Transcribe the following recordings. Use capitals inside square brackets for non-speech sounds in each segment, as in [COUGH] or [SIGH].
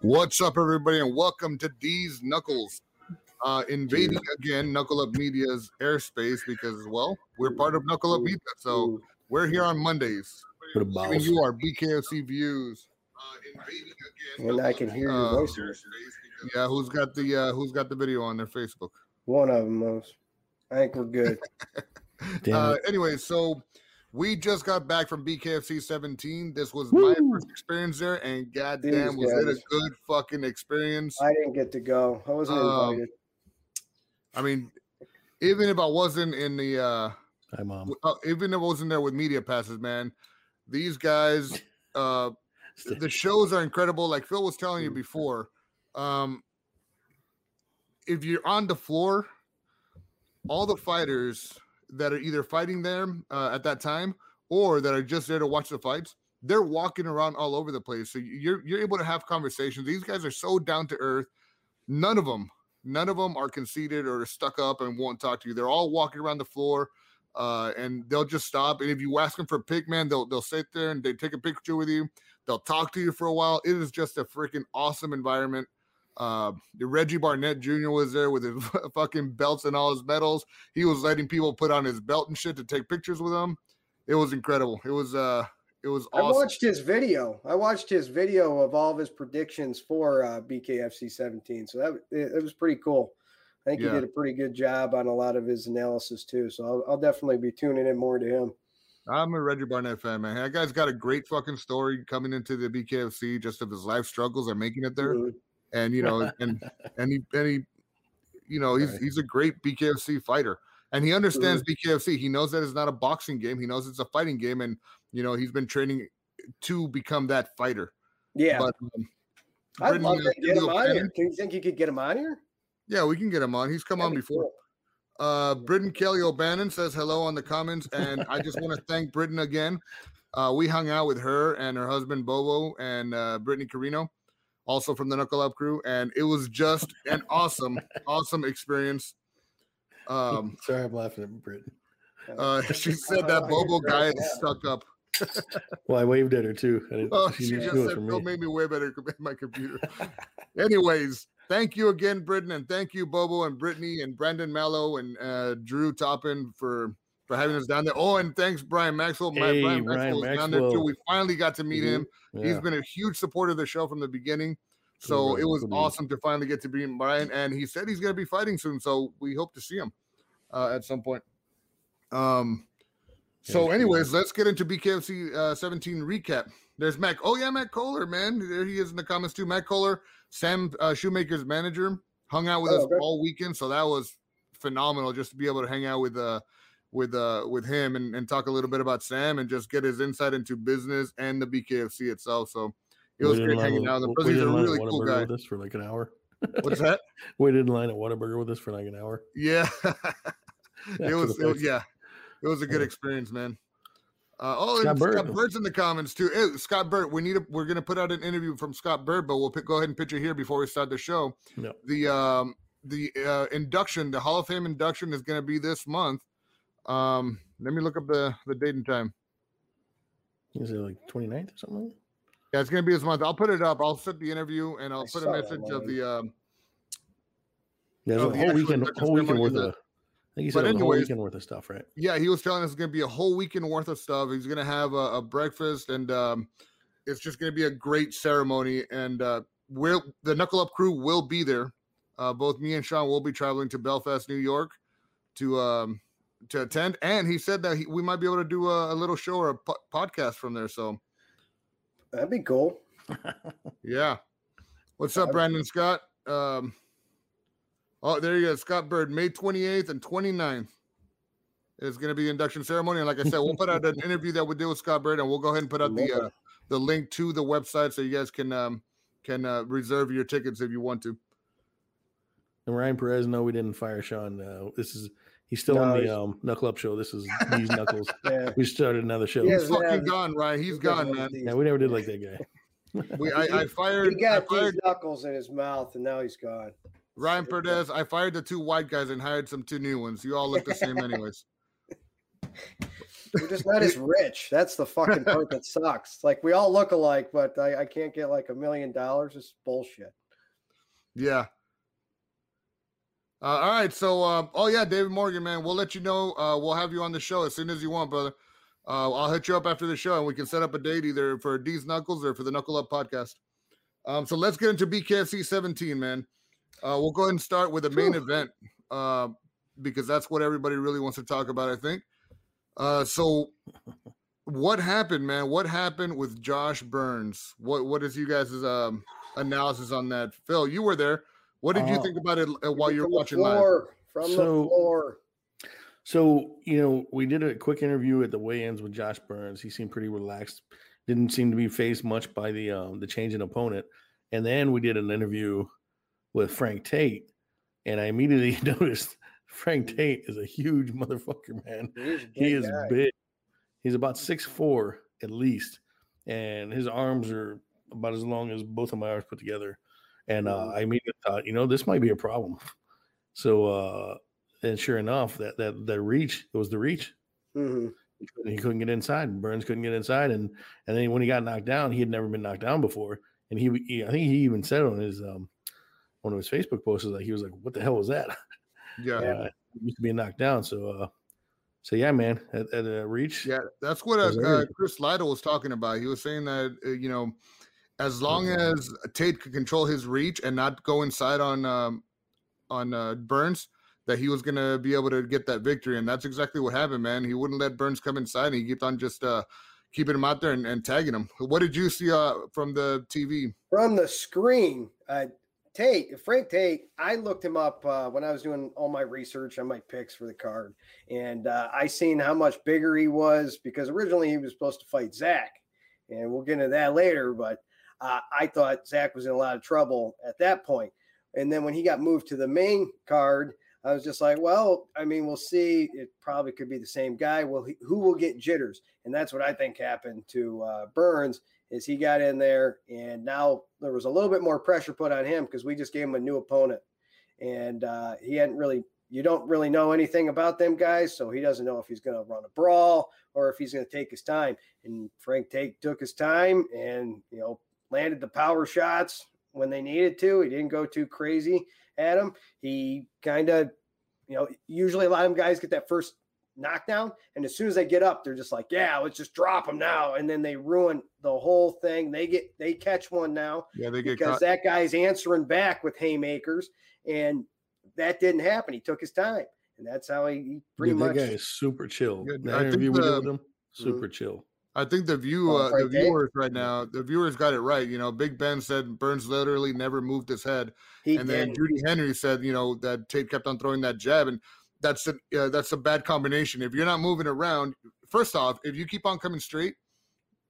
What's up, everybody, and welcome to These Knuckles. Uh, invading again Knuckle Up Media's airspace because, well, we're part of Knuckle Up Media, so we're here on Mondays. What a Giving you our BKFC views. And I can hear your Uh, voices. Yeah, who's got the uh, who's got the video on their Facebook? One of them most. I think we're good. [LAUGHS] Uh, anyway, so we just got back from BKFC 17. This was my first experience there, and goddamn, These was it a good fucking experience. I didn't get to go. I wasn't Um, invited. I mean, even if I wasn't in the uh, Hi, mom. uh, even if I wasn't there with media passes, man, these guys, [LAUGHS] uh, the shows are incredible. Like Phil was telling you before, um, if you're on the floor, all the fighters that are either fighting them uh, at that time or that are just there to watch the fights, they're walking around all over the place. So you're you're able to have conversations. These guys are so down to earth. None of them, none of them are conceited or stuck up and won't talk to you. They're all walking around the floor. Uh, and they'll just stop. And if you ask them for a pic, man, they'll they'll sit there and they take a picture with you. They'll talk to you for a while. It is just a freaking awesome environment. Uh, Reggie Barnett Jr. was there with his [LAUGHS] fucking belts and all his medals. He was letting people put on his belt and shit to take pictures with him. It was incredible. It was uh, it was I watched his video. I watched his video of all of his predictions for uh, BKFC 17. So that it, it was pretty cool. I think Yeah. he did a pretty good job on a lot of his analysis too. So I'll, I'll definitely be tuning in more to him. I'm a Reggie Barnett fan, man. That guy's got a great fucking story coming into the BKFC, just of his life struggles and making it there. Mhm. And you know, and [LAUGHS] and he and he, you know, he's he's a great BKFC fighter, and he understands. BKFC. He knows that it's not a boxing game. He knows it's a fighting game, and you know, he's been training to become that fighter. Yeah, But um, I'd love to uh, get him on here. You think you could get him on here? yeah, we can get him on. He's come on That'd be before. cool. Uh, Britton Kelly O'Bannon says hello on the comments, and I just want to thank Britton again. Uh, we hung out with her and her husband Bobo and uh, Brittany Carino, also from the Knuckle Up crew, and it was just an [LAUGHS] awesome, awesome experience. Um, [LAUGHS] Sorry, I'm laughing at Britton. uh, [LAUGHS] she said that Bobo guy is stuck up. Well, I waved at her too. I Oh, she she just said Phil me. made me way better at my computer. Anyways, thank you again, Britton, and thank you, Bobo and Brittany and Brandon Mallow and uh, Drew Toppin for for having us down there. Oh, and thanks, Brian Maxwell. Hey, Brian Brian Maxwell is down there too. We finally got to meet him. He's been a huge supporter of the show from the beginning. So Cool, it was cool dude. awesome to finally get to meet Brian, and he said he's going to be fighting soon. So we hope to see him uh, at some point. Um. So, Yeah, anyways, let's get into BKFC uh, 17 recap. There's Mac. Oh yeah, Matt Kohler, man. There he is in the comments too. Matt Kohler, Sam uh, Shewmaker's manager, hung out with Oh, us okay. all weekend. So that was phenomenal, just to be able to hang out with uh with uh with him and, and talk a little bit about Sam and just get his insight into business and the BKFC itself. So it was great hanging out. waited he's a in line at really cool guy. With us for like an hour. What's that? [LAUGHS] Waited in line at Whataburger with us for like an hour. Yeah, [LAUGHS] it was. It, yeah, it was a good Yeah. experience, man. Uh, oh, Scott and Bird. Scott Bird's in the comments too. Hey, Scott Bird, we need a, we're gonna put out an interview from Scott Bird, but we'll pick, go ahead and pitch it here before we start the show. No. The um the uh, induction, the Hall of Fame induction is gonna be this month. Um, let me look up the the date and time. Is it like 29th or something? Yeah, it's gonna be this month. I'll put it up. I'll set the interview and I'll I put a message of the um. Yeah, there's the a whole weekend, whole weekend worth of. I think he said a whole weekend worth of stuff, right? Yeah, he was telling us it's gonna be a whole weekend worth of stuff. He's gonna have a, a breakfast and um, it's just gonna be a great ceremony. And uh, we're the Knuckle Up crew will be there. Uh, both me and Sean will be traveling to Belfast, New York, to um, to attend. And he said that he, we might be able to do a, a little show or a po- podcast from there. So That'd be cool. [LAUGHS] yeah, what's up, Brandon Scott? Um, oh, there you go, Scott Bird, May twenty eighth and 29th. Is going to be the induction ceremony, and like I said, we'll put out an [LAUGHS] interview that we did with Scott Bird, and we'll go ahead and put out the uh, the link to the website so you guys can um, can uh, reserve your tickets if you want to. And Ryan Perez, no, we didn't fire Sean. Uh, this is he's still No, on the um, Knuckle Up show. This is [LAUGHS] these Knuckles. Yeah. We started another show. He He's hasn't fucking had- gone, right? He's gone, man. Yeah, we never did like that guy. [LAUGHS] We I, I fired, He I got fired these knuckles in his mouth, and now he's gone. Ryan Perez. I fired the two white guys and hired some two new ones. You all look the same, anyways. [LAUGHS] We're just not as rich. That's the fucking part that sucks. Like we all look alike, but I, I can't get like a million dollars. It's bullshit. Yeah. Uh, all right. So, uh, oh yeah, David Morgan, man, we'll let you know. Uh, we'll have you on the show as soon as you want, brother. Uh, I'll hit you up after the show, and we can set up a date either for D's Knuckles or for the Knuckle Up podcast. Um, so let's get into BKFC 17, man. Uh, we'll go ahead and start with the main event uh, because that's what everybody really wants to talk about, I think. Uh, so, what happened, man? What happened with Josh Burns? What What is you guys' um, analysis on that? Phil, you were there. What did you Uh, think about it uh, while you were From the watching live? floor, From the So- floor. So, you know, we did a quick interview at the weigh-ins with Josh Burns. He seemed pretty relaxed. Didn't seem to be phased much by the um, the change in opponent. And then we did an interview with Frank Tate, and I immediately [LAUGHS] noticed Frank Tate is a huge motherfucker, man. He's a He is guy. big. He's about six four at least, and his arms are about as long as both of my arms put together. And uh, Mhm. I immediately thought, you know, this might be a problem. So, uh, and sure enough, that that that reach it was the reach. Mhm. He couldn't, he couldn't get inside. Burns couldn't get inside, and and then when he got knocked down, he had never been knocked down before. And he, he I think he even said on his um one of his Facebook posts that he was like, "What the hell was that?" Yeah. [LAUGHS] Uh, he used to be knocked down. So, uh, so yeah, man, at, at a reach, Yeah, that's what uh, uh, Chris Lytle was talking about. He was saying that uh, you know, as long as Tate could control his reach and not go inside on um, on uh, Burns, that he was going to be able to get that victory, and that's exactly what happened, man. He wouldn't let Burns come inside, and he kept on just uh, keeping him out there and, and tagging him. What did you see uh, from the TV? From the screen, uh, Tate, Frank Tate, I looked him up uh, when I was doing all my research on my picks for the card. And uh, I seen how much bigger he was because originally he was supposed to fight Zach. And we'll get into that later. But uh, I thought Zach was in a lot of trouble at that point. And then when he got moved to the main card, I was just like, well, I mean, we'll see. It probably could be the same guy. Well, he, who will get jitters? And that's what I think happened to uh, Burns is he got in there and now there was a little bit more pressure put on him because we just gave him a new opponent and uh, he hadn't really you don't really know anything about them guys so he doesn't know if he's going to run a brawl or if he's going to take his time and Frank Tate took his time and you know landed the power shots when they needed to he didn't go too crazy at him he kind of you know usually a lot of them guys get that first knockdown. And as soon as they get up, they're just like, yeah, let's just drop them now. And then they ruin the whole thing. They get they catch one now Yeah, they get because caught. that guy's answering back with haymakers, and that didn't happen. He took his time, and that's how he, he pretty Dude, much. that guy is super chill. Yeah, that I interview we did the- with him, super chill. I think the view, uh, the viewers right now, the viewers got it right. You know, Big Ben said Burns literally never moved his head. he and then. Judy Henry said, you know, that Tate kept on throwing that jab, and that's a uh, that's a bad combination. If you're not moving around, first off, if you keep on coming straight,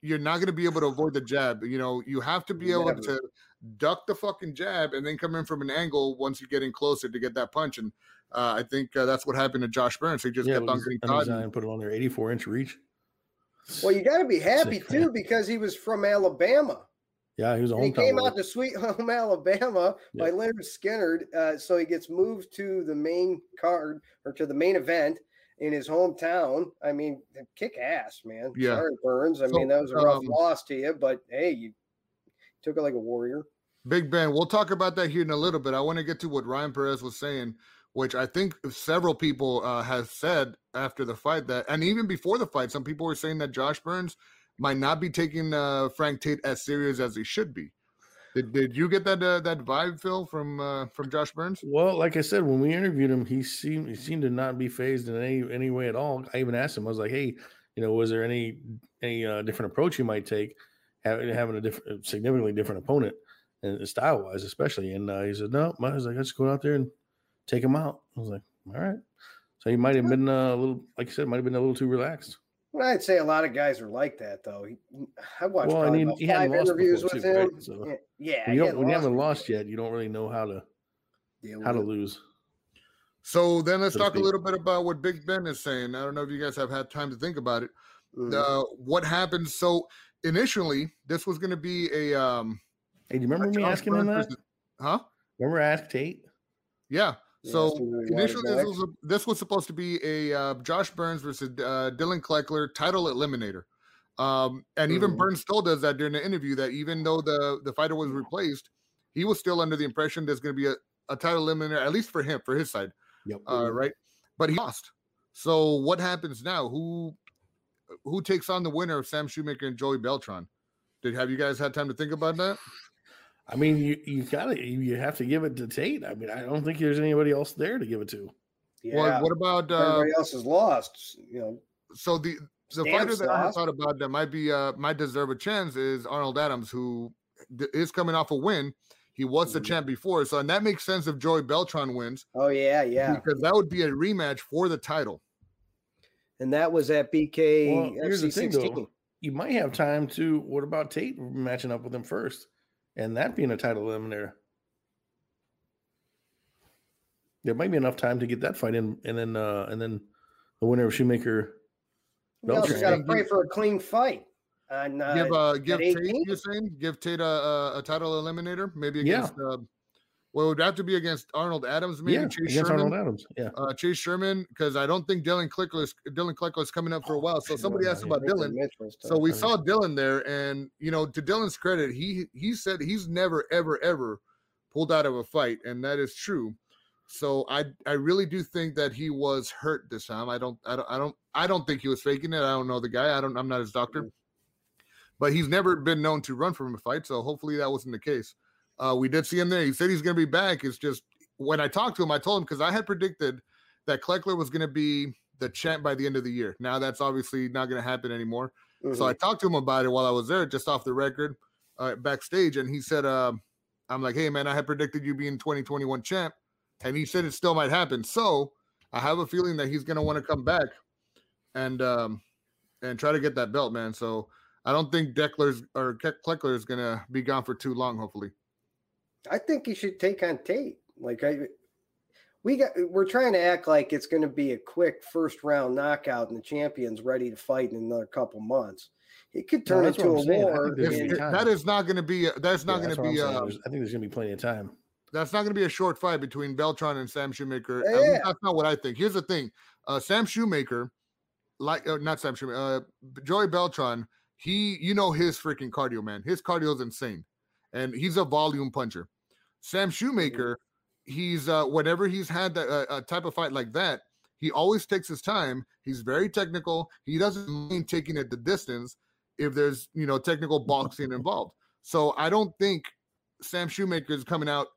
you're not going to be able to avoid the jab. You know, you have to be able to duck the fucking jab and then come in from an angle once you get in closer to get that punch. And uh, I think uh, that's what happened to Josh Burns. He just yeah, kept on getting caught. and- put it on there, 84 inch reach. Well, you got to be happy Sick, too man. because he was from Alabama. Yeah, he was a And he came boy. out to Sweet Home, [LAUGHS] Alabama by Lynyrd Skynyrd. Uh, so he gets moved to the main card or to the main event in his hometown. I mean, kick ass, man. Yeah. Sorry, Burns. I So, mean, that was a rough um, loss to you, but hey, you took it like a warrior. Big Ben, we'll talk about that here in a little bit. I want to get to what Ryan Perez was saying, which I think several people uh, have said after the fight that, and even before the fight, some people were saying that Josh Burns might not be taking uh, Frank Tate as serious as he should be. Did, did you get that uh, that vibe, Phil, from uh, from Josh Burns? Well, like I said, when we interviewed him, he seemed he seemed to not be phased in any any way at all. I even asked him, I was like, "Hey, you know, was there any any uh, different approach you might take, having having a different, significantly different opponent, and style wise, especially?" And uh, he said, "No, I was like, let's go out there and take him out." I was like, "All right." So he might have been uh, a little, like I said, might have been a little too relaxed. Well, I'd say a lot of guys are like that, though. He, I watched Well, I mean, about he hadn't five lost interviews before with too, right? So, Yeah, yeah. When you, don't, when you haven't lost yet, you don't really know how to Deal how to it. lose. So then let's So talk a little bit about what Big Ben is saying. I don't know if you guys have had time to think about it. Mhm. Uh, what happened? So initially, this was going to be a um, Hey, do you remember me Josh asking him that? huh? Remember Ask Tate? Yeah. So initially, this was, a, this was, supposed to be a uh, Josh Burns versus uh, Dillon Cleckler title eliminator. Um, and even mm-hmm. Burns told us that during the interview that even though the the fighter was replaced, he was still under the impression there's going to be a, a title eliminator, at least for him, for his side. Yep. Uh, right. But he lost. So what happens now? Who who takes on the winner of Sam Shewmaker and Joey Beltran? Did have you guys had time to think about that? I mean, you you gotta you have to give it to Tate. I mean, I don't think there's anybody else there to give it to. Yeah. Well, what about uh, everybody else is lost? You know. So the the fighter that. I thought about that might be uh might deserve a chance is Arnold Adams, who is coming off a win. He was the mm-hmm. champ before, so and that makes sense if Joey Beltran wins. Oh yeah, yeah. Because that would be a rematch for the title. And that was at BK well, here's the thing, 16. Though, you might have time to. What about Tate matching up with him first? And that being a title eliminator. There might be enough time to get that fight in, and then uh, and then the winner of Shewmaker. We also got to pray for a clean fight. And uh, give uh, give Tate, you're saying give Tate a, a, a title eliminator, maybe against yeah. Well, it would have to be against Arnold Adams, maybe yeah, Chase Sherman. Arnold Adams, yeah. Uh, Chase Sherman, because I don't think Dillon Cleckler is Dillon Cleckler is coming up for a while. So somebody asked about Dillon. So we saw Dillon there, and you know, to Dillon's credit, he he said he's never ever ever pulled out of a fight, and that is true. So I I really do think that he was hurt this time. I don't I don't I don't I don't think he was faking it. I don't know the guy. I don't I'm not his doctor. Mm. But he's never been known to run from a fight, so hopefully that wasn't the case. Uh, we did see him there. He said he's going to be back. It's just when I talked to him, I told him because I had predicted that Cleckler was going to be the champ by the end of the year. Now that's obviously not going to happen anymore. Mm-hmm. So I mm-hmm. talked to him about it while I was there, just off the record, uh, backstage, and he said, uh, "I'm like, hey man, I had predicted you being 2021 champ," and he said it still might happen. So I have a feeling that he's going to want to come back and um, and try to get that belt, man. So I don't think Deckler's or Cleckler is going to be gone for too long. Hopefully. I think he should take on Tate. Like I, we got we're trying to act like it's going to be a quick first round knockout and the champion's ready to fight in another couple months. It could turn no, into a war. that is not going to be. That's not yeah, going to be. Uh, I think there's going to be plenty of time. That's not going to be a short fight between Beltran and Sam Shewmaker. Yeah. that's not what I think. Here's the thing: uh, Sam Shewmaker, like uh, not Sam Shewmaker, uh, Joey Beltran. He, you know, his freaking cardio, man. His cardio is insane, and he's a volume puncher. Sam mm-hmm. Shewmaker, he's uh, whenever he's had that uh, a type of fight like that, he always takes his time. He's very technical. He doesn't mind taking it the distance if there's you know technical boxing involved. So I don't think Sam Shewmaker is coming out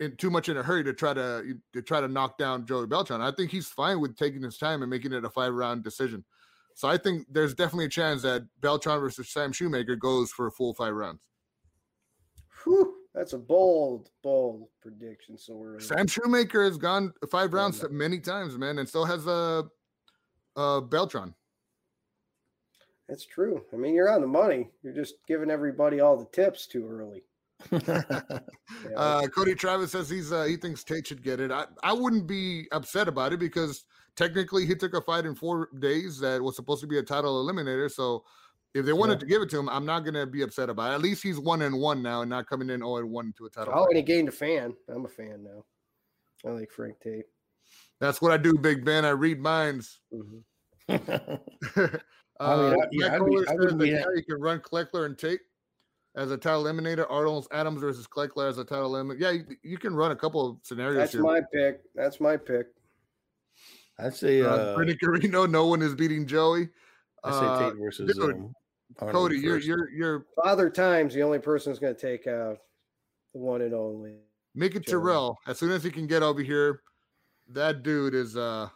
in too much in a hurry to try to to try to knock down Joey Beltran. I think he's fine with taking his time and making it a five round decision. So I think there's definitely a chance that Beltran versus Sam Shewmaker goes for a full five rounds. Whew. That's a bold, bold prediction. So we're Sam Shewmaker has gone five rounds many times, man, and still has a uh, Beltran. That's true. I mean, you're on the money. You're just giving everybody all the tips too early. [LAUGHS] yeah. uh, Cody Travis says he's uh, he thinks Tate should get it. I, I wouldn't be upset about it because technically he took a fight in four days that was supposed to be a title eliminator. So if they wanted yeah. to give it to him, I'm not going to be upset about it. At least he's one and one now and not coming in 0 and 1 to a title. Oh, and he gained a fan. I'm a fan now. I like Frank Tate. That's what I do, Big Ben. I read minds. [LAUGHS] Mm-hmm. uh, I mean, I, yeah, Kohler says that yeah, you can run Cleckler and Tate as a title eliminator. Arnold Adams versus Cleckler as a title eliminator. Yeah, you, you, can run a couple of scenarios. That's here. my pick. That's my pick. I say, uh, uh Brittany Carino, no one is beating Joey. I say Tate uh, versus dude, um, Cody, you're you're you're Father Time's the only person who's going to take out the one and only. Make it Terrell as soon as he can get over here. That dude is uh,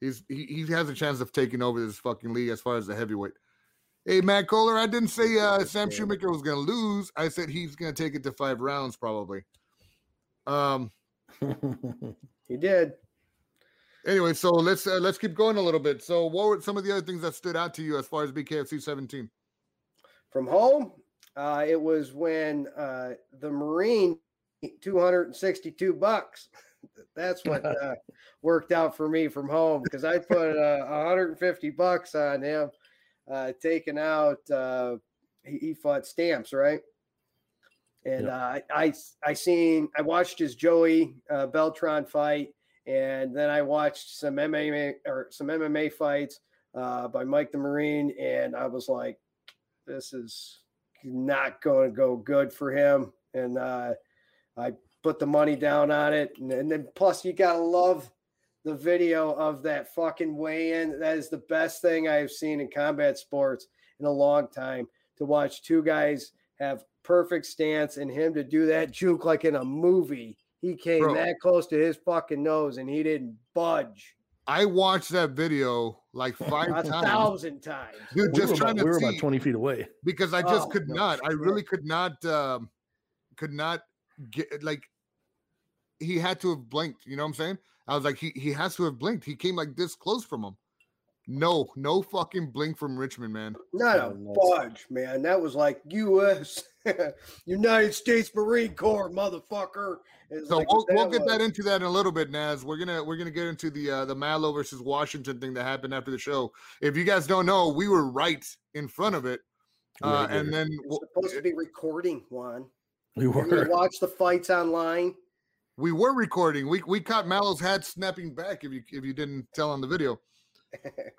he's he, he has a chance of taking over this fucking league as far as the heavyweight. Hey, Matt Kohler, I didn't say uh, Sam Shewmaker was going to lose. I said he's going to take it to five rounds probably. Um, [LAUGHS] he did anyway, so let's uh, let's keep going a little bit. So, what were some of the other things that stood out to you as far as BKFC 17? From home, uh, it was when uh, the Marine 262 bucks. [LAUGHS] That's what [LAUGHS] uh, worked out for me from home because I put uh, 150 bucks on him, uh, taking out. Uh, he, he fought stamps, right? And uh, I, I I seen I watched his Joey uh, Beltran fight, and then I watched some MMA or some MMA fights uh, by Mike the Marine, and I was like, this is not going to go good for him. And uh, I put the money down on it, and, and then plus you gotta love the video of that fucking weigh-in. That is the best thing I've seen in combat sports in a long time. To watch two guys have perfect stance and him to do that juke like in a movie. He came Bro. that close to his fucking nose and he didn't budge. I watched that video like five a times, thousand times, dude. We just trying about, to we were see about twenty feet away because I just oh, could no, not. I really could not. Um, could not get like. He had to have blinked. You know what I'm saying? I was like, he he has to have blinked. He came like this close from him. No, no fucking blink from Richman, man. Not a budge, man. That was like U.S. [LAUGHS] United States Marine Corps, motherfucker. It's so like we'll, we'll get that into that in a little bit, Naz. We're gonna we're gonna get into the uh, the Mallow versus Washington thing that happened after the show. If you guys don't know, we were right in front of it, uh, and then we're supposed to be recording one. We were we [LAUGHS] watch the fights online. We were recording. We we caught Mallow's hat snapping back. If you if you didn't tell on the video.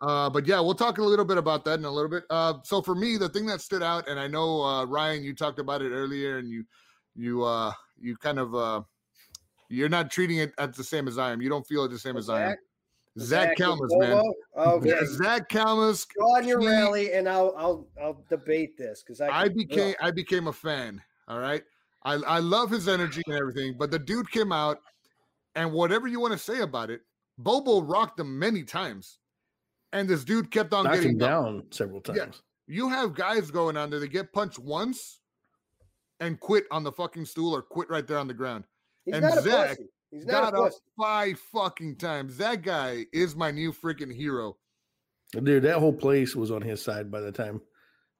Uh, but yeah, we'll talk a little bit about that in a little bit. Uh, so for me, the thing that stood out, and I know uh, Ryan, you talked about it earlier, and you you uh you kind of uh you're not treating it as the same as I am. You don't feel it the same as I am. Zach, [LAUGHS] Zach Calmas, man. Okay. Yeah, Zach Calmas. Go on your he, rally, and I'll I'll I'll debate this because I, I became I became a fan. All right, I I love his energy and everything, but the dude came out, and whatever you want to say about it, Bobo rocked him many times and this dude kept on Knocked getting him down several times. Yeah. You have guys going on there, they get punched once and quit on the fucking stool or quit right there on the ground. He's and Zach He's got up five fucking times. That guy is my new freaking hero. Dude, that whole place was on his side by the time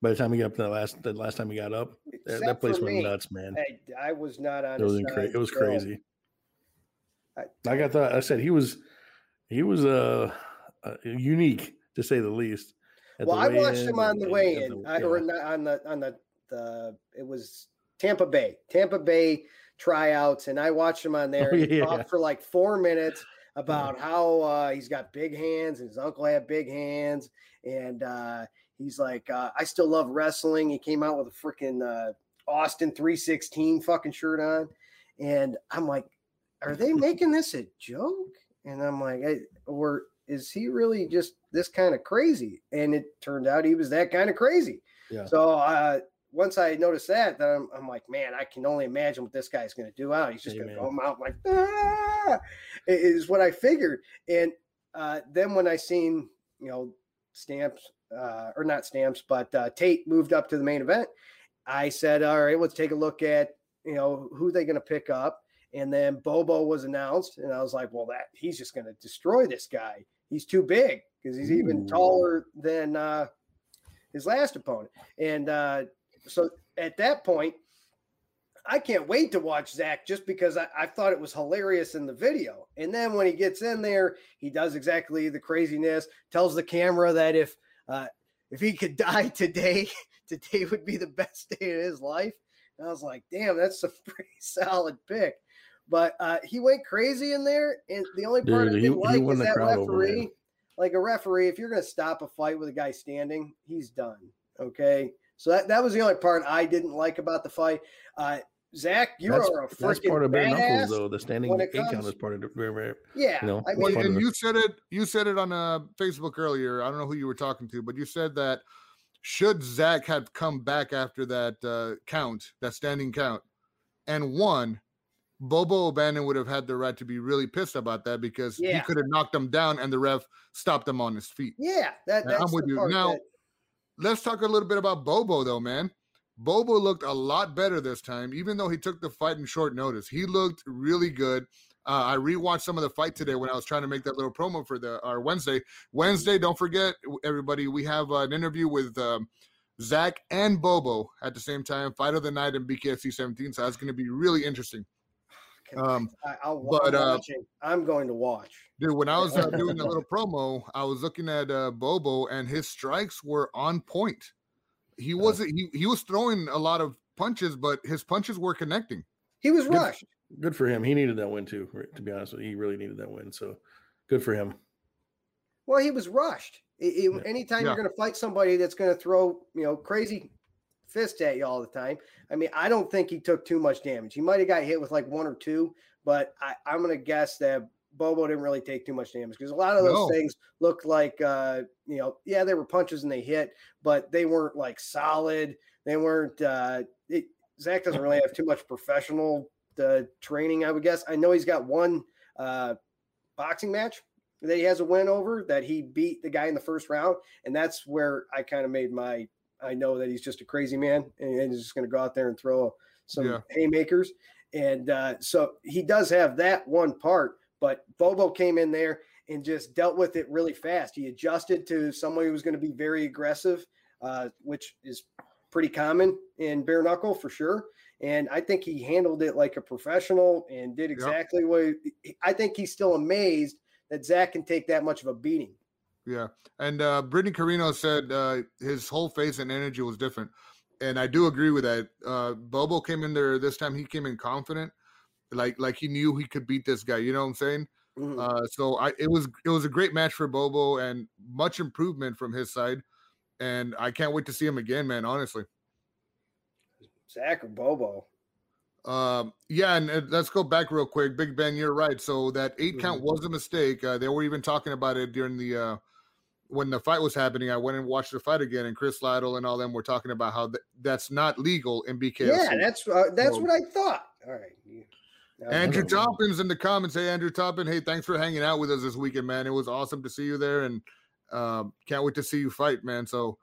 by the time he got up that last the last time he got up. That, that, place went me, nuts, man. I, I, was not on it was, incra- it was crazy. I, like I thought I said he was he was uh uh, unique to say the least. Well, I watched him on the way in, the, or on the on the the it was Tampa Bay, Tampa Bay tryouts, and I watched him on [LAUGHS] there. Oh, yeah. talked for like four minutes about yeah. how uh, he's got big hands, and his uncle had big hands, and uh, he's like, uh, I still love wrestling. He came out with a freaking uh, Austin three sixteen fucking shirt on, and I'm like, are they [LAUGHS] making this a joke? And I'm like, hey, or is he really just this kind of crazy? And it turned out he was that kind of crazy. Yeah. So uh, once I noticed that, then I'm, I'm, like, man, I can only imagine what this guy's going to do out. He's just going to come out like, ah, is what I figured. And uh, then when I seen, you know, stamps uh, or not stamps, but uh, Tate moved up to the main event, I said, all right, let's take a look at, you know, who they going to pick up. And then Bobo was announced, and I was like, well, that he's just going to destroy this guy he's too big because he's even taller than uh, his last opponent. And uh, so at that point, I can't wait to watch Zach just because I, I, thought it was hilarious in the video. And then when he gets in there, he does exactly the craziness, tells the camera that if uh, if he could [LAUGHS] die today, [LAUGHS] today would be the best day of his life. And I was like, damn, that's a [LAUGHS] pretty solid pick. But uh, he went crazy in there, and the only part Dude, I didn't he, like he is that referee. Like a referee, if you're going to stop a fight with a guy standing, he's done. Okay, so that, that was the only part I didn't like about the fight. Uh, Zach, you that's, are a freaking That's part of bare knuckles, though. The standing eight count is part of the Yeah, you know, I mean, and you said it. You said it on uh, Facebook earlier. I don't know who you were talking to, but you said that should Zach have come back after that uh, count, that standing count, and won, Bobo O'Bannon would have had the right to be really pissed about that because yeah. he could have knocked him down and the ref stopped him on his feet. Yeah, that, I'm with you. Now, that... let's talk a little bit about Bobo, though, man. Bobo looked a lot better this time, even though he took the fight in short notice. He looked really good. Uh, I rewatched some of the fight today when I was trying to make that little promo for the our Wednesday. Wednesday, don't forget, everybody, we have uh, an interview with um, Zach and Bobo at the same time. Fight of the night in BKFC 17. So that's going to be really interesting. Um, I, will but uh, I'm going to watch. Dude, when I was uh, doing a [LAUGHS] little promo, I was looking at uh, Bobo, and his strikes were on point. He wasn't. He he was throwing a lot of punches, but his punches were connecting. He was Good- rushed. Good for him. He needed that win too. To be honest with you, he really needed that win. So good for him. Well, he was rushed. It- it- Yeah. Anytime Yeah. you're going to fight somebody that's going to throw, you know, crazy fists at you all the time. I mean, I don't think he took too much damage. He might have got hit with like one or two, but I, I'm going to guess that Bobo didn't really take too much damage because a lot of those No. things looked like, uh, you know, yeah, they were punches and they hit, but they weren't like solid. They weren't. Uh, it, Zach doesn't really have too much professional uh, training, I would guess. I know he's got one uh, boxing match that he has a win over that he beat the guy in the first round, and that's where I kind of made my. I know that he's just a crazy man and, and he's just going to go out there and throw some Yeah. haymakers, and uh, so he does have that one part. But Bobo came in there and just dealt with it really fast. He adjusted to somebody who was going to be very aggressive, uh, which is pretty common in bare knuckle for sure. And I think he handled it like a professional and did exactly what he, I think he's still amazed that Zach can take that much of a beating. Yeah. And uh Brittany Carino said uh his whole face and energy was different. And I do agree with that. Uh Bobo came in there this time, he came in confident, like like he knew he could beat this guy. You know what I'm saying? Mhm. Uh so I it was it was a great match for Bobo and much improvement from his side. And I can't wait to see him again, man, honestly. Zach or Bobo. Um, yeah, and uh, let's go back real quick. Big Ben, you're right. So that 8 count Mhm. was a mistake. Uh, they were even talking about it during the uh, when the fight was happening. I went and watched the fight again, and Chris Lytle and all them were talking about how th- that's not legal in BKFC. Yeah, that's uh, that's what I thought. All right. Now- Andrew. Toppins in the comments. Hey, Andrew Toppin. Hey, thanks for hanging out with us this weekend, man. It was awesome to see you there, and um, can't wait to see you fight, man. So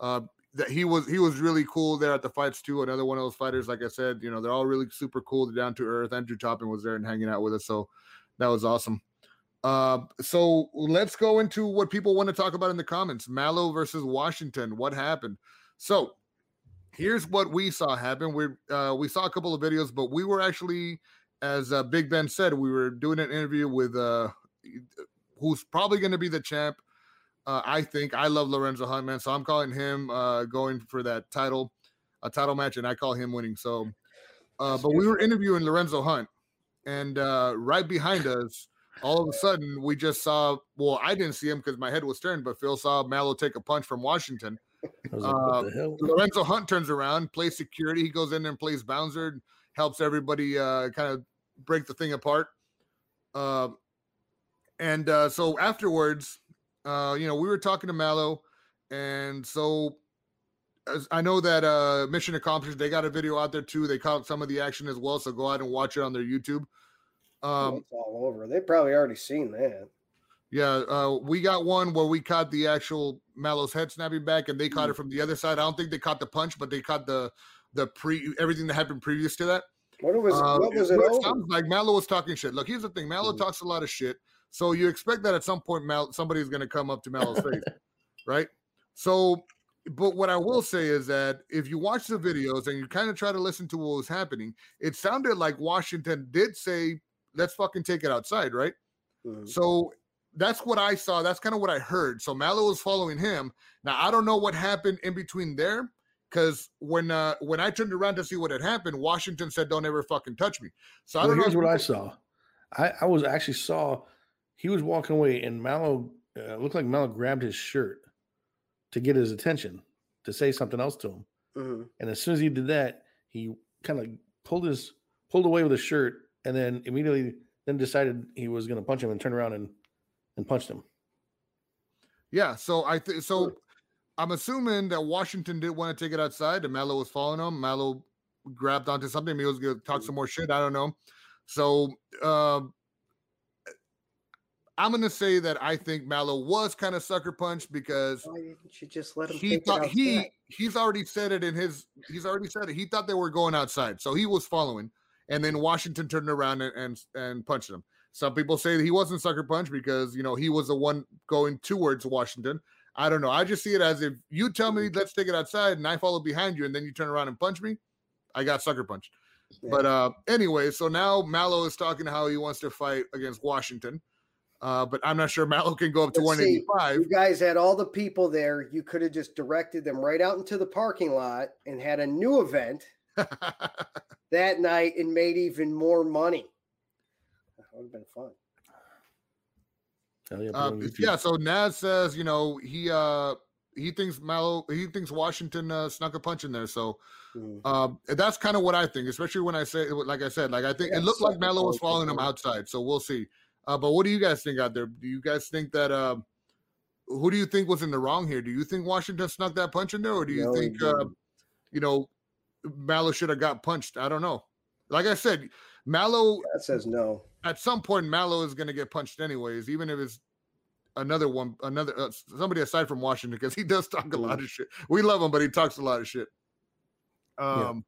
uh, that he was he was really cool there at the fights too. Another one of those fighters, like I said, you know, they're all really super cool, they're down to earth. Andrew Toppin was there and hanging out with us, so that was awesome. Uh, so let's go into what people want to talk about in the comments. Mallow versus Washington. What happened? So here's what we saw happen. We uh, we saw a couple of videos, but we were actually, as uh, Big Ben said, we were doing an interview with uh, who's probably going to be the champ. Uh, I think I love Lorenzo Hunt, man. So I'm calling him uh, going for that title, a title match, and I call him winning. So, uh, but we were interviewing Lorenzo Hunt, and uh, right behind us, all of a sudden, we just saw. Well, I didn't see him because my head was turned, but Phil saw Mallow take a punch from Washington. Like, Uh, what the hell? Lorenzo Hunt turns around, plays security. He goes in there and plays bouncer, helps everybody uh, kind of break the thing apart. Um, and uh, so afterwards, uh, you know, we were talking to Mallow, and so as I know that uh, Mission Accomplished, they got a video out there too. They caught some of the action as well, so go out and watch it on their YouTube. Um, it's all over. They probably already seen that. Yeah, uh, we got one where we caught the actual Mallow's head snapping back, and they caught it from the other side. I don't think they caught the punch, but they caught the the pre everything that happened previous to that. What was Uh, what was it over? sounds like Mallow was talking shit. Look, here's the thing: Mallow Mhm. talks a lot of shit, so you expect that at some point, Mal- somebody's going to come up to Mallow's [LAUGHS] face, right? So, but what I will say is that if you watch the videos and you kind of try to listen to what was happening, it sounded like Washington did say, "Let's fucking take it outside," right? Mhm. So that's what I saw. That's kind of what I heard. So Mallow was following him. Now I don't know what happened in between there, because when uh when I turned around to see what had happened, Washington said, "Don't ever fucking touch me." So I Well, don't know. here's what I saw. I, I was actually saw he was walking away, and Mallow uh, looked like Mallow grabbed his shirt to get his attention to say something else to him. Mhm. And as soon as he did that, he kind of pulled his pulled away with his shirt, and then immediately then decided he was going to punch him and turn around and and punched him. Yeah. So I think so. I'm assuming that Washington didn't want to take it outside, and Mallow was following him. Mallow grabbed onto something. He was going to talk some more shit. I don't know. So um, I'm going to say that I think Mallow was kind of sucker punched because Why didn't just let him? he thought he outside? he's already said it in his he's already said it. He thought they were going outside, so he was following, and then Washington turned around and and, and punched him. Some people say that he wasn't sucker punch because you know he was the one going towards Washington. I don't know. I just see it as if you tell me let's take it outside and I follow behind you, and then you turn around and punch me. I got sucker punched. Yeah. But uh anyway, so now Mallow is talking how he wants to fight against Washington. Uh, but I'm not sure [LAUGHS] Mallow can go up to Let's see. 185. You guys had all the people there. You could have just directed them right out into the parking lot and had a new event [LAUGHS] that night and made even more money. That would have been fun. Yeah, Uh, yeah, so Naz says, you know, he uh he thinks Mallow he thinks Washington uh, snuck a punch in there. So Mm. um that's kind of what I think, especially when I say like I said, like I think Yeah, it looked like sucker Mallow was following him outside. So we'll see. Uh but what do you guys think out there? Do you guys think that uh who do you think was in the wrong here? Do you think Washington snuck that punch in there, or do you No, think uh, you know Mallow should have got punched? I don't know. Like I said, Mallow That says no. at some point Mallow is going to get punched anyways, even if it's another one, another uh, somebody aside from Washington, because he does talk a lot of shit. We love him, but he talks a lot of shit. Um,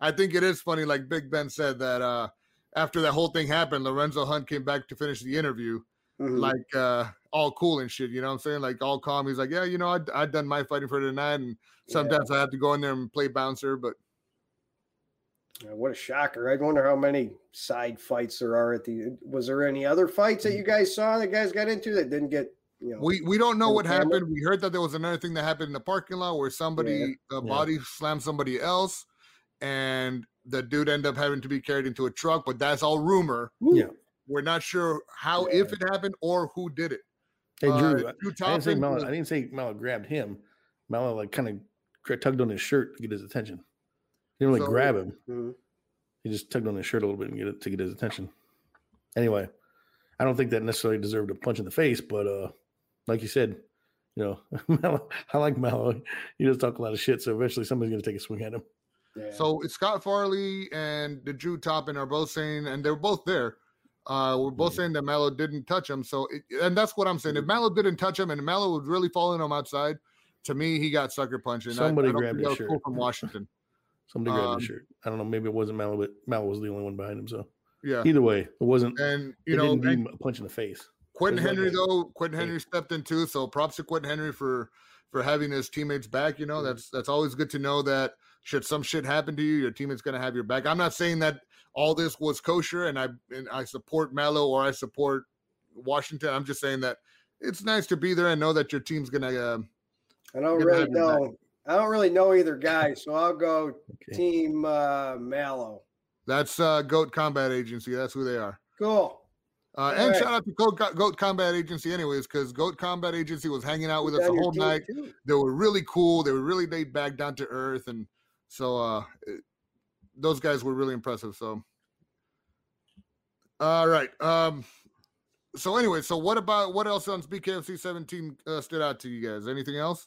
I think it is funny, like Big Ben said that uh after that whole thing happened, Lorenzo Hunt came back to finish the interview, Mhm. like uh all cool and shit. You know what I'm saying? Like all calm. He's like, yeah, you know, I I done my fighting for tonight, and Yeah. sometimes I have to go in there and play bouncer, but What a shocker! I wonder how many side fights there are at the. Was there any other fights that you guys saw that guys got into that didn't get? You know, We we don't know in the what family? happened. We heard that there was another thing that happened in the parking lot where somebody Yeah. body slammed somebody else, and the dude ended up having to be carried into a truck. But that's all rumor. Yeah. We're not sure how Yeah. if it happened or who did it. Hey Drew, Uh, I- Drew I didn't say Toppin I didn't say Mallow grabbed him. Mallow like kind of tugged on his shirt to get his attention. He didn't really So- grab him. Mhm. He just tugged on his shirt a little bit and get it to get his attention. Anyway, I don't think that necessarily deserved a punch in the face, but uh, like you said, you know, [LAUGHS] Mallow, I like Mallow. He does talk a lot of shit, so eventually somebody's gonna take a swing at him. yeah. So it's Scott Farley and the Drew Toppin are both saying, and they're both there. Uh, we're both Mhm. saying that Mallow didn't touch him. So, it, and that's what I'm saying. If Mallow didn't touch him and Mallow was really following him outside, to me, he got sucker punched. And Somebody I, don't grabbed his was cool shirt. from Washington. Somebody grabbed Um, his shirt. I don't know. Maybe it wasn't Mallow, but Mallow was the only one behind him. So Yeah. either way, it wasn't. And, You you know, didn't and a punch in the face. Quentin It was like Henry, a- though, Quentin Hey. Henry stepped in too. So props to Quentin Henry for for having his teammates back. You know, that's that's always good to know that should some shit happen to you, your teammate's gonna have your back. I'm not saying that all this was kosher and I and I support Mallow or I support Washington. I'm just saying that it's nice to be there and know that your team's gonna uh, I don't Good really having you back. know. I don't really know either guy, [LAUGHS] so I'll go Okay. Team uh, Mallow. that's uh Goat Combat Agency. That's who they are. Cool. Uh, and Alright. shout out to Goat, Goat Combat Agency, anyways, because Goat Combat Agency was hanging out with us the whole night. too? they were really cool. They were really laid back, down to earth, and so uh it- those guys were really impressive. So, all right. Um. So anyway, so what about what else on BKFC 17 uh, stood out to you guys? Anything else?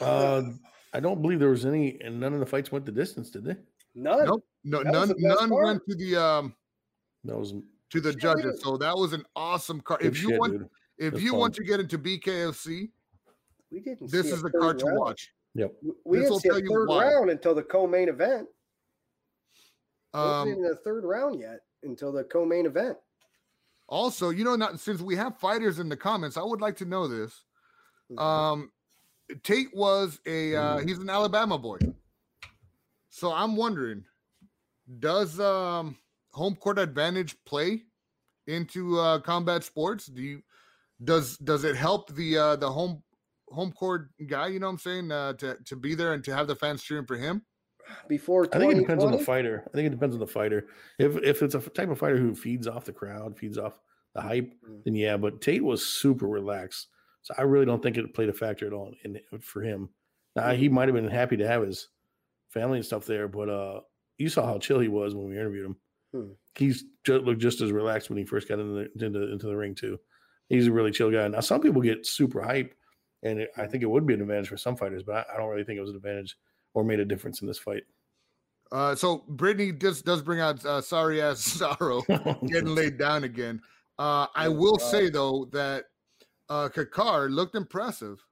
Uh, I don't believe there was any, and none of the fights went the distance, did they? None. Nope. No, That none. None part. went to the um That was to the Shit, judges. dude. So that was an awesome card. If you shit, want, dude. if That's you fun. want to get into BKFC, We didn't. this see a is the third card to watch. Yep. We This didn't will see a tell you third round until the co-main event. It wasn't Um, even the third round yet until the co-main event. Also, you know, not since we have fighters in the comments, I would like to know this. Mhm. Um, Tate was a uh, Mm. he's an Alabama boy, so I'm wondering, does um, home court advantage play into uh, combat sports? Do you does does it help the uh, the home home court guy? You know what I'm saying uh, to to be there and to have the fans cheering for him? Before I think it depends on the fighter. I think it depends on the fighter. If if it's a type of fighter who feeds off the crowd, feeds off the hype, Mm. then yeah. But Tate was super relaxed, so I really don't think it played a factor at all in for him. Now, he might have been happy to have his family and stuff there, but uh, you saw how chill he was when we interviewed him. Hmm. He's just looked just as relaxed when he first got into the, into, into the ring too. He's a really chill guy. Now, some people get super hype, and it, I think it would be an advantage for some fighters, but I, I don't really think it was an advantage or made a difference in this fight. Uh, so Brittany just does bring out uh, sorry ass [LAUGHS] sorrow. [LAUGHS] getting laid down again. Uh, I will say though that uh, Kakar looked impressive,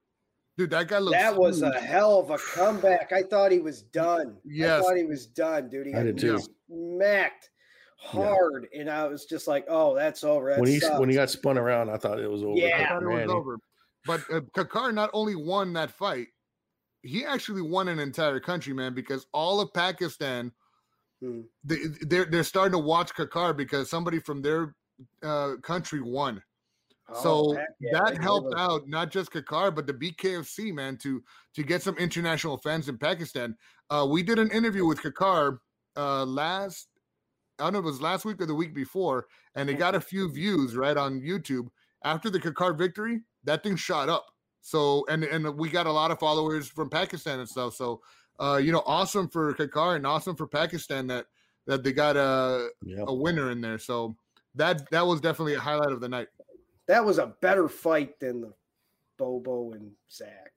dude. That guy looked. That was a hell of a comeback. I thought he was done. I Yes. thought he was done, dude. He I got did too. smacked hard, and I was just like, "Oh, that's over." That when he when he got spun around, I thought it was over. Yeah. I thought it was over. But uh, Kakar not only won that fight, he actually won an entire country, man, because all of Pakistan, Hmm. they, they're they're starting to watch Kakar because somebody from their uh, country won. So oh, yeah, that helped out not just Kakar but the BKFC man to to get some international fans in Pakistan. Uh, we did an interview with Kakar uh, last I don't know it was last week or the week before, and it got a few views right on YouTube after the Kakar victory. That thing shot up. So and and we got a lot of followers from Pakistan and stuff. So uh, you know, awesome for Kakar and awesome for Pakistan that that they got a yep. a winner in there. So that that was definitely a highlight of the night. That was a better fight than the Bobo and Zach.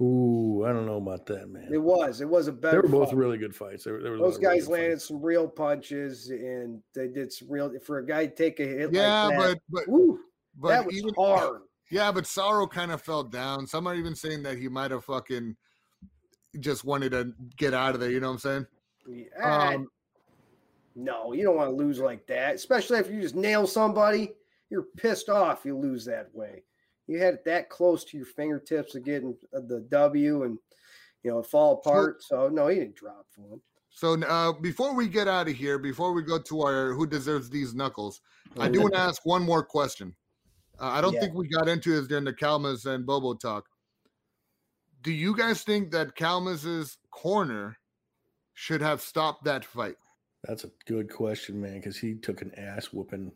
Ooh, I don't know about that, man. It was. It was a better. They were both fight. really good fights. There, there Those guys really landed fights. some real punches, and they did some real. For a guy to take a hit, yeah, like that, but but, but that was even, hard. Yeah, but Sorrow kind of fell down. Some are even saying that he might have fucking just wanted to get out of there. You know what I'm saying? Yeah. Um, no, you don't want to lose like that, especially if you just nail somebody. You're pissed off. You lose that way. You had it that close to your fingertips of getting uh, the W, and you know fall apart. So no, he didn't drop for him. So uh, before we get out of here, before we go to our who deserves these knuckles, I do [LAUGHS] want to ask one more question. Uh, I don't yeah. think we got into this during the Calmas and Bobo talk. Do you guys think that Calmas's corner should have stopped that fight? That's a good question, man, because he took an ass whooping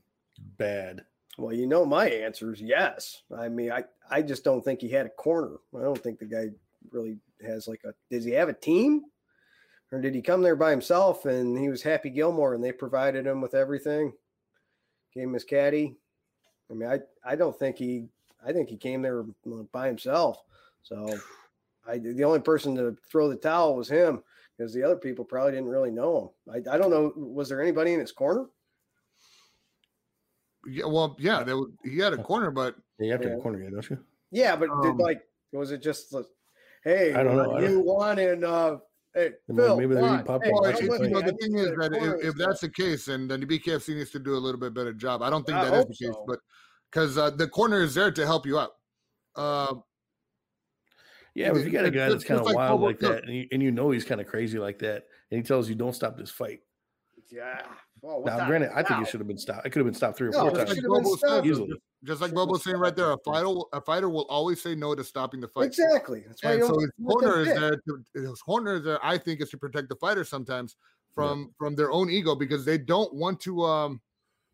bad. Well, you know my answer is yes. I mean, I, I just don't think he had a corner. I don't think the guy really has like a does he have a team? Or did he come there by himself and he was Happy Gilmore and they provided him with everything? Gave him his caddy. I mean, I, I don't think he I think he came there uh, by himself. So I the only person to throw the towel was him because the other people probably didn't really know him. I, I don't know. Was there anybody in his corner? Yeah, well, yeah, there was, he had a corner, but you have to have a corner, don't you? Yeah, but um, did, like, was it just hey, I don't know, you want and uh, hey, Phil, maybe they're pop hey, well, you know, the thing is that if, if that's the case, and then the BKFC needs to do a little bit better job. I don't think I that is the so. case, but because uh, the corner is there to help you out. Uh, yeah, but if you got a guy that's kind of like wild like that, and you, and you know he's kind of crazy like that, and he tells you don't stop this fight. Yeah. Well, now, granted, I think it should have been stopped. It could have been stopped three or no, four times. Like easily. Just like Bobo's saying right there, a [LAUGHS] fighter, a fighter will always say no to stopping the fight. Exactly. That's why. And so his corner is there. To, his corner is there. I think is to protect the fighter sometimes from yeah. from their own ego because they don't want to. um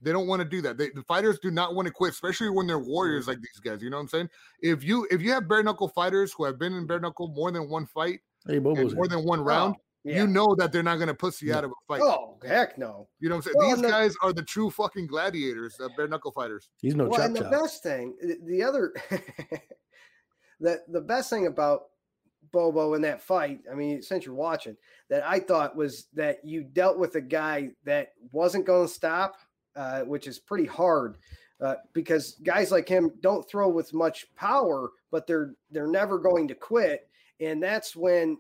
they don't want to do that. They, the fighters do not want to quit, especially when they're warriors like these guys. You know what I'm saying? If you if you have bare knuckle fighters who have been in bare knuckle more than one fight, hey, Bobo's more than one round, oh, yeah. you know that they're not going to pussy yeah. out of a fight. Oh heck no! You know what I'm saying? Well, these guys are the true fucking gladiators, uh, bare knuckle fighters. He's no. Well, chop and the best thing, the other, [LAUGHS] the the best thing about Bobo in that fight, I mean, since you're watching, that I thought was that you dealt with a guy that wasn't going to stop uh, which is pretty hard uh, because guys like him don't throw with much power, but they're they're never going to quit, and that's when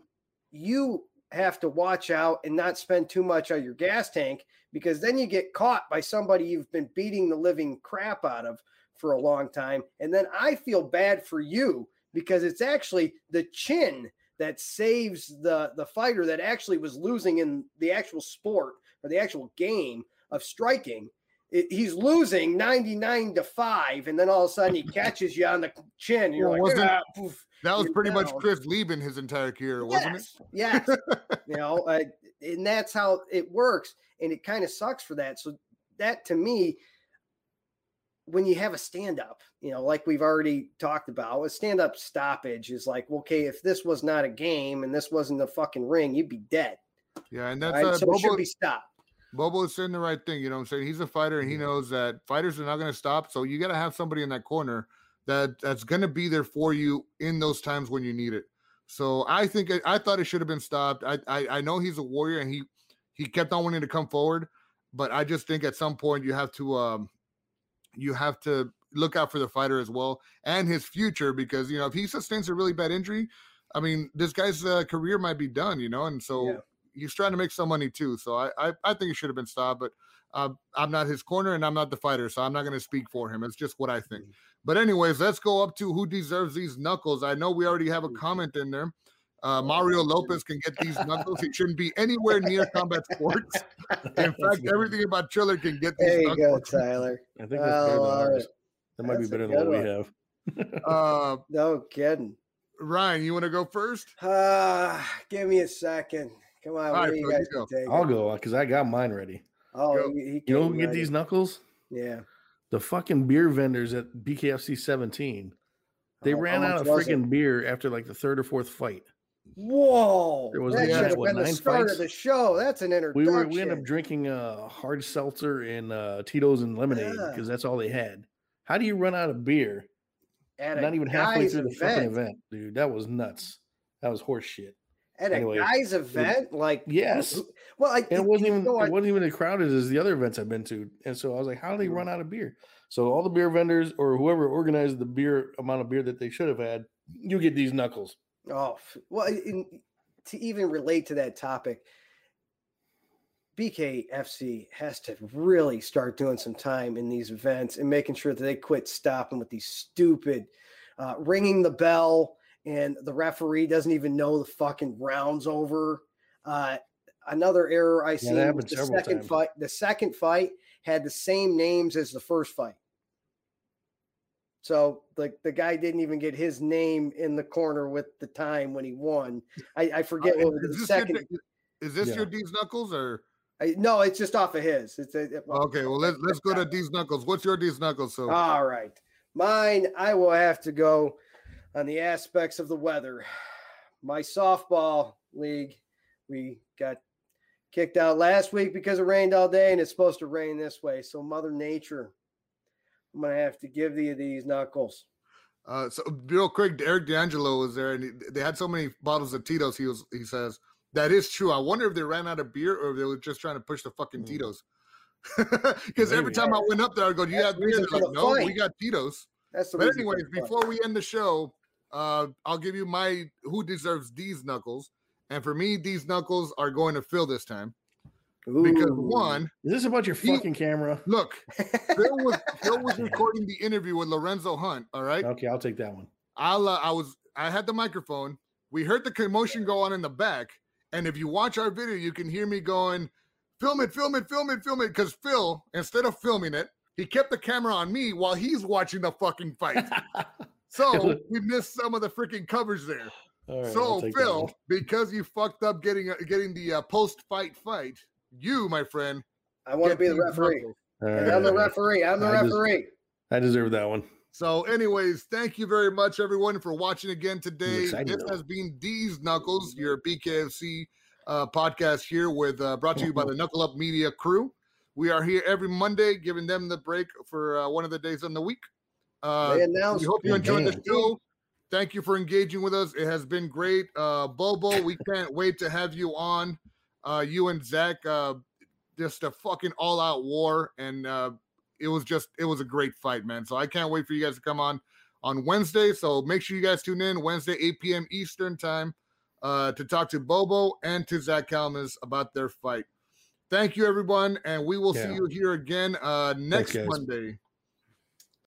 you have to watch out and not spend too much on your gas tank because then you get caught by somebody you've been beating the living crap out of for a long time, and then I feel bad for you because it's actually the chin that saves the the fighter that actually was losing in the actual sport or the actual game of striking he's losing 99 to 5 and then all of a sudden he [LAUGHS] catches you on the chin you're well, like ah, poof, that was pretty down. much Chris Leben his entire career wasn't yes, it yes [LAUGHS] you know uh, and that's how it works and it kind of sucks for that so that to me when you have a stand up, you know, like we've already talked about, a stand up stoppage is like, okay, if this was not a game and this wasn't the fucking ring, you'd be dead. Yeah, and that's right? uh, so Bobo, it should be stopped. Bobo is saying the right thing. You know what I'm saying? He's a fighter and he knows that fighters are not going to stop. So you got to have somebody in that corner that that's going to be there for you in those times when you need it. So I think I thought it should have been stopped. I, I I know he's a warrior and he he kept on wanting to come forward, but I just think at some point you have to um you have to look out for the fighter as well and his future because you know if he sustains a really bad injury, I mean this guy's uh, career might be done. You know, and so. Yeah he's trying to make some money too. So I I, I think he should have been stopped, but uh, I'm not his corner and I'm not the fighter, so I'm not going to speak for him. It's just what I think. Mm-hmm. But anyways, let's go up to who deserves these knuckles. I know we already have a mm-hmm. comment in there. Uh, Mario Lopez can get these knuckles. He shouldn't be anywhere near combat sports. [LAUGHS] In fact, everything about Triller can get these there you knuckles. go, Tyler. [LAUGHS] I think that's That might That's be better than what we have. [LAUGHS] Uh, No kidding. Ryan, you want to go first? Uh, give me a second. Come on, what right, do you guys go. take? I'll go because I got mine ready. Oh, Go. he, he You know came who get these knuckles? Yeah. The fucking beer vendors at BKFC 17. They Oh, ran how out of was freaking beer after like the third or fourth fight. Whoa! There was that like, should have what, been the start fights? of the show. That's an introduction. We were we ended up drinking uh hard seltzer and uh Tito's and lemonade Yeah. because that's all they had. How do you run out of beer? at Not even halfway through the fucking event. event, dude. That was nuts. That was horse shit. At a guy's event, like Yes. Well, I, And it wasn't even it wasn't even as crowded as the other events I've been to. And so I was like, how do they run out of beer? So all the beer vendors or whoever organized the beer amount of beer that they should have had, you get these knuckles. Oh, well, in, to even relate to that topic, BKFC has to really start doing some time in these events and making sure that they quit stopping with these stupid uh, ringing the bell and the referee doesn't even know the fucking rounds over. Uh, another error I that seen the second times. fight. The second fight had the same names as the first fight. So like the guy didn't even get his name in the corner with the time when he won. I, I forget Uh, what was is the this second. Your, is this Yeah. your D's Knuckles or? I, no, it's just off of his. It's a, it- Okay, well let's let's go to D's Knuckles. What's your D's Knuckles? So All right, mine. I will have to go on the aspects of the weather. [SIGHS] My softball league, we got kicked out last week because it rained all day, and it's supposed to rain this way. So Mother Nature, I'm gonna have to give you these knuckles. Uh, so real quick, Eric D'Angelo was there, and he, they had so many bottles of Tito's. He was, he says that is true. I wonder if they ran out of beer or if they were just trying to push the fucking Mm. Tito's. [LAUGHS] Because every Maybe. time I went up there, I go, "Do you That's have beer?" They're like, "No, fight. we got Tito's." That's the But reason for anyways, fight. before we end the show, uh, I'll give you my who deserves these knuckles, and for me, these knuckles are going to fill this time because Ooh. one, Is this about your He- fucking camera? look, Phil was Phil was [LAUGHS] recording the interview with Lorenzo Hunt. All right, Okay, I'll take that one. I'll uh, I was I had the microphone. We heard the commotion go on in the back, and if you watch our video, you can hear me going, "Film it, film it, film it, film it." Because Phil, instead of filming it, he kept the camera on me while he's watching the fucking fight. [LAUGHS] So [LAUGHS] we missed some of the freaking coverage there. All right, I'll so Phil, because you fucked up getting uh, getting the uh, post fight fight, you my friend, I want to be the referee. knuckles. All And right, I'm the referee. I'm the I just- referee. I deserve that one. So, anyways, thank you very much, everyone, for watching again today. excited, This though. has been D's Knuckles, your BKFC uh, podcast here with uh, brought to you by the [LAUGHS] Knuckle Up Media crew. We are here every Monday, giving them the break for uh, one of the days in the week. Uh, They announced. we hope you enjoyed the show. Thank you for engaging with us. It has been great. Uh, Bobo, we [LAUGHS] can't wait to have you on. Uh, you and Zach, uh, just a fucking all out war. And uh, it was just, it was a great fight, man. So I can't wait for you guys to come on on Wednesday. So make sure you guys tune in Wednesday, 8 p.m. Eastern time uh, to talk to Bobo and to Zach Kalmas about their fight. Thank you, everyone. And we will see you here again uh, next. Monday.